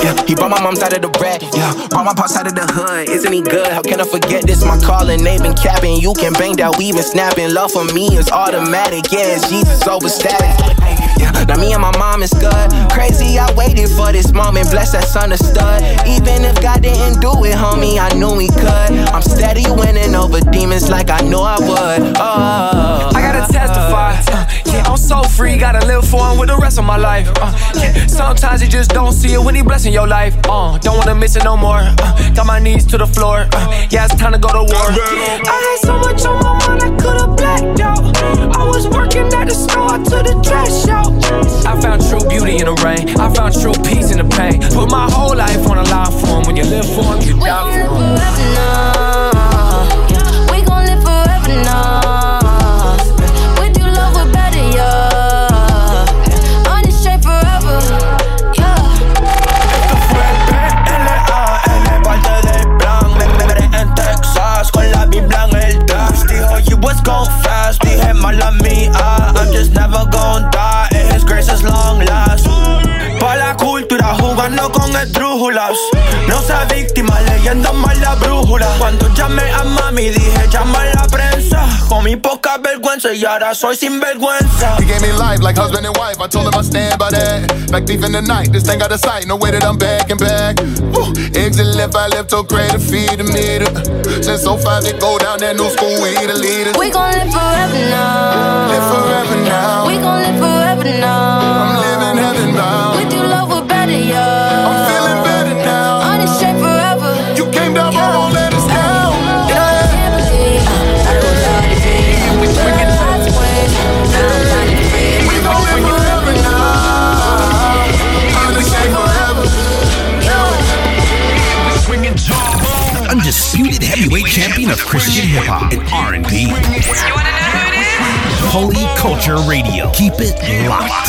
Yeah, he brought my mom out of the rat. Yeah, brought my pops out of the hood. Isn't he good? How can I forget this? My calling, they been capping. You can bang that weave and snapping. Love for me is automatic. Yeah, Jesus over status. Yeah, now me and my mom is good. Crazy, I waited for this moment. Bless that son of stud. Even if God didn't do it, homie, I knew he could. I'm steady winning over demons like I know I would. Oh, I gotta testify. Uh, I'm so free, gotta live for him with the rest of my life. Uh, yeah, sometimes you just don't see it when he blessing your life. Uh, don't wanna miss it no more. Uh, got my knees to the floor. Uh, yeah, it's time to go to war. I had so much on my mind, I could've blacked out. I was working at the store to the dress show. I found true beauty in the rain. I found true peace in the pain. Put my whole life on the line for him. When you live for him, you We die for him. Dijo, fast, gone fast. Dije, mala mía. I'm just never cultura jugando con esdrújulas. No sea víctima leyendo mal la brújula. Cuando llamé a mami dije, llama a la prensa. Con mi poca vergüenza y ahora soy sinvergüenza. He gave me life like husband and wife. I told him I stand by that. Back deep in the night, this thing got a sight. No way that I'm back and back. Woo. Exit left, I left, took credit, feed the meter. Since 05, they go down that new school, we the leaders. We gon' live forever now. Live forever now. We gon' live forever now. I'm living heaven bound. Heavyweight of Christian hip hop and R&B. Holy Culture Radio. Keep it locked.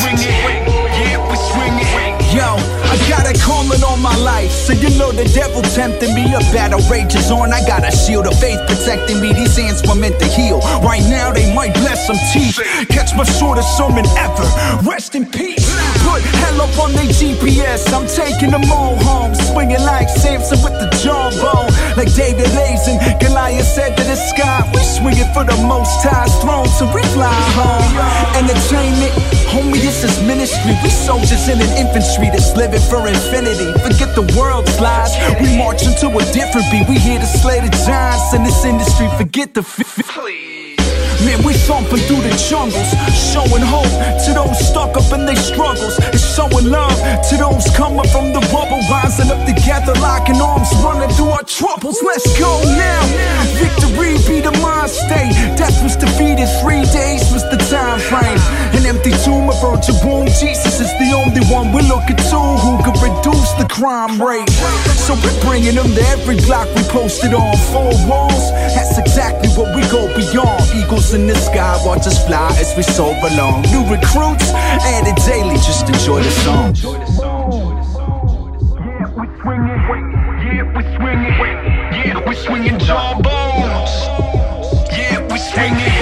Yo, I got a calling on my life. So you know the devil tempting me. A battle rages on. I got a shield of faith protecting me. These hands were meant to heal. Right now they might bless some teeth. Catch my shortest sermon ever. Rest in peace. Put hell up on their GPS. I'm taking them all home. Swinging like Samson with the jawbone. Like David Lazen. Goliath said to the sky, we swinging for the most high's throne, so we fly home. Entertainment, homie, this is ministry. We soldiers in an infantry that's living for infinity. Forget the world's lies, we march into a different beat. We here to slay the giants in this industry. Forget the. F- Man, we thumping through the jungles, showing hope to those stuck up in their struggles, and showing love to those coming from the rubble, rising up together, locking arms, running through our troubles. Let's go now. Victory be the mind state. Death was defeated, three days was the time frame. An empty tomb, a virgin womb. Jesus is the only one we're looking to who can reduce the crime rate. So we're bringing them to every block we posted on four walls. That's exactly what we go beyond. Eagles in the sky, watch us fly as we soar along. New recruits added daily, just enjoy the song. Yeah, we swinging. Yeah, we swinging Yeah, we swinging jawbones. Yeah, we swinging.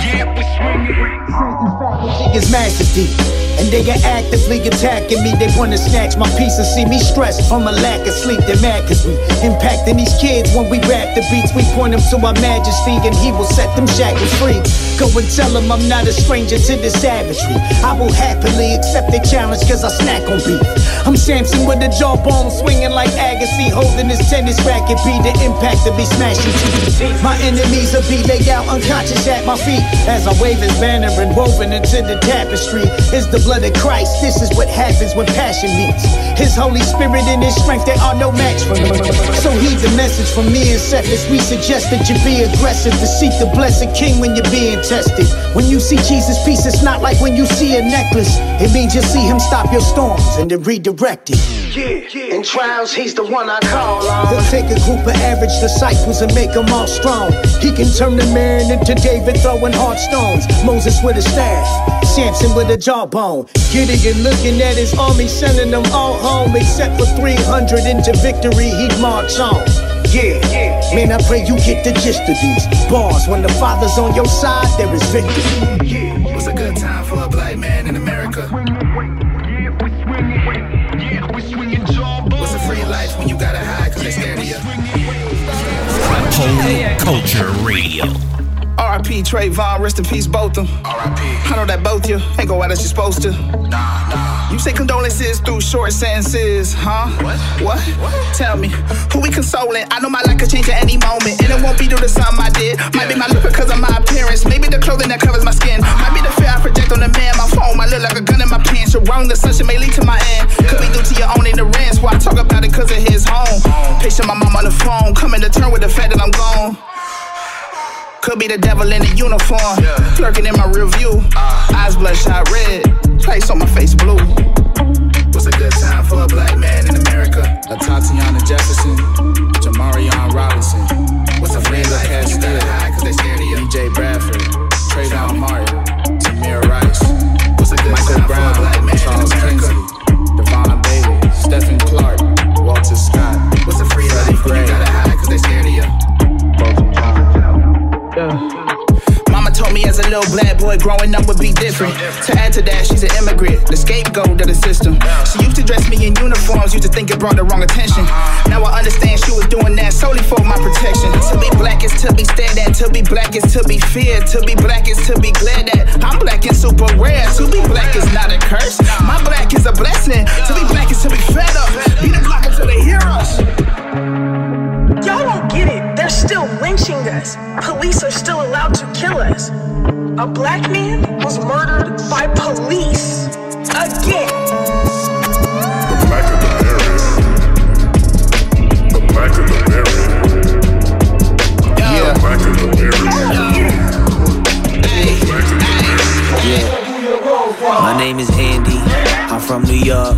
Yeah, we swinging. is majesty. And they are actively attacking me. They wanna snatch my piece and see me stressed from a lack of sleep. They're mad cause we impacting these kids when we rap the beats. We point them to our majesty and he will set them shackles free. Go and tell them I'm not a stranger to this savagery. I will happily accept the challenge cause I snack on beef. I'm Samson with a jawbone swinging like Agassi, holding his tennis racket. Be the impact of me smashing teeth. My enemies will be laid out unconscious at my feet as I wave his banner and woven into the tapestry. Is the blood of Christ. This is what happens when passion meets. His Holy Spirit and His strength, there are no match for me. So heed the message from me and Seth as we suggest that you be aggressive to seek the blessed King when you're being tested. When you see Jesus' peace, it's not like when you see a necklace. It means you see Him stop your storms and then redirect it. Yeah, in trials, he's the one I call on. He'll take a group of average disciples and make them all strong. He can turn the man into David throwing hard stones. Moses with a staff, Samson with a jawbone. Gideon looking at his army, sending them all home except for 300 into victory. He'd march on. Yeah, man, I pray you get the gist of these bars. When the Father's on your side, there is victory. What's a good time for a black man in America? Yeah, we swinging jawbone. What's a free life when you gotta hide cause they scared of you? Holy Culture Radio. R.I.P. Trayvon, rest in peace, both them. R.I.P. I know that both you ain't go out as you're supposed to. Nah, nah. You say condolences through short sentences, huh? What? What? Tell me, who we consoling? I know my life could change at any moment, and it won't be due to something I did. Might be my look because of my appearance, maybe the clothing that covers my skin. Might be the fear I project on the man. My phone might look like a gun in my pants. You're wrong, the sunshine may lead to my end. Could be due to your own ignorance. Why I talk about it cause of his home. Picture my mom on the phone, coming to term with the fact that I'm gone. Could be the devil in the uniform, lurking in my rear view. Eyes bloodshot red, place on my face blue. What's a good time for a black man in America? Atatiana Jefferson, Jamarion Robinson. What's a free life when you gotta cause they scared of you? DJ Bradford, Trayvon Martin, Tamir Rice. What's a good Michael time Brown, for a black man Charles in America? Growing up would be different. To add to that, she's an immigrant, the scapegoat of the system. She used to dress me in uniforms, used to think it brought the wrong attention. Now I understand she was doing that solely for my protection. To be black is to be stared at, to be black is to be feared, to be black is to be glared at. I'm black and super rare, to be black is not a curse. My black is a blessing, to be black is to be fed up. Be the block until they hear us. Y'all don't get it. They're still lynching us. Police are still allowed to kill us. A black man was murdered by police. Again. The blacker the berry. The blacker the berry. Yeah. The blacker the berry. My name is Andy. I'm from New York.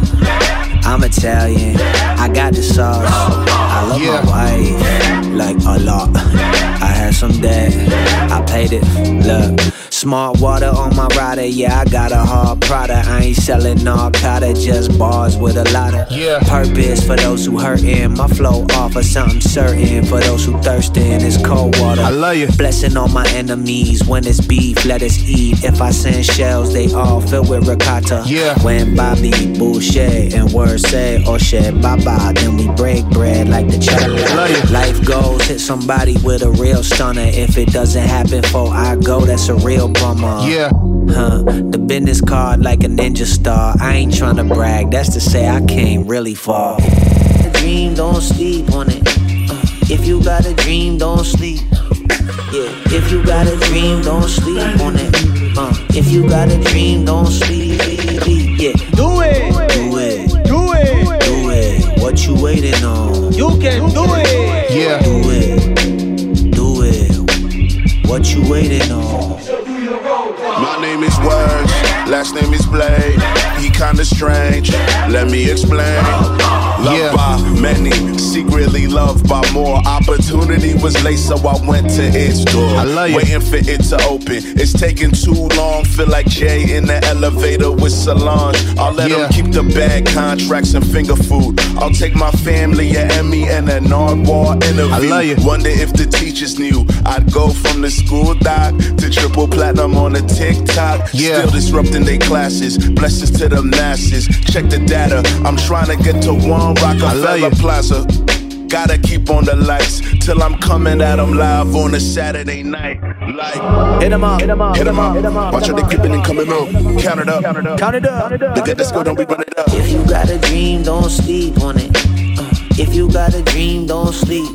I'm Italian. I got the sauce. I love my wife like a lot. I had some debt. I paid it. Look, smart water on my rider. Yeah, I got a hard product. I ain't selling narcotic, just bars with a lot of yeah. purpose for those who hurting. My flow offer something certain for those who thirsting. It's cold water. I love you. Blessing all my enemies. When it's beef, let us eat. If I send shells, they all filled with ricotta. Yeah. When Bobby bullshit and words say or shit bye bye, then we break bread like the chocolate. Life goes hit somebody with a real stunner. If it doesn't happen before I go, that's a real bummer. Yeah. Huh. The business card like a ninja star. I ain't tryna brag, that's to say I came really far. Dream, don't sleep on it. Uh, if you got a dream, don't sleep. Yeah, if you got a dream, don't sleep on it. Uh, if you got a dream, don't sleep. Yeah, do it, do it, last name is Blade. He kinda strange, let me explain. Loved Yeah. Many, secretly loved by more. Opportunity was late, so I went to its door. I love you. Waiting for it to open. It's taking too long. Feel like Jay in the elevator with Solange. I'll let Yeah. him keep the bad contracts and finger food. I'll take my family a Emmy and a Nardwuar interview. I love you. Wonder if the teachers knew I'd go from the school doc to triple platinum on the TikTok. Yeah. Still disrupting their classes. Blessings to the masses. Check the data. I'm trying to get to one Rockefeller you. Plaza. Gotta keep on the lights till I'm coming at 'em live on a Saturday night. Like, Hit him up, hit him up, hit 'em up. Watch how they creeping and coming up. Count it up. Count it up. Look at this go, don't we run it up. If you got a dream, don't sleep on it. Uh, if you got a dream, don't sleep.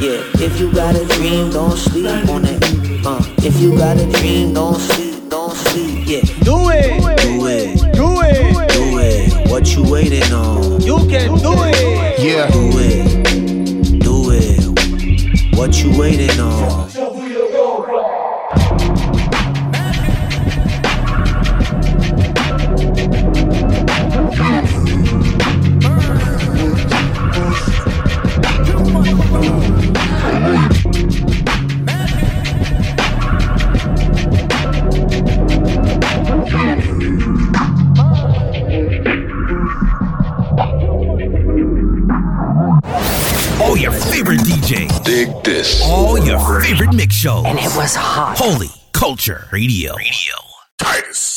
Yeah, if you got a dream, don't sleep on it. Uh, if you got a dream, don't sleep, don't sleep. Yeah, Do it, do it, do it. do it. What you waiting on? You can do it. Yeah. Do it, do it. What you waiting on? This. All your favorite mix shows. And it was hot. Holy Culture Radio. Radio. Titus.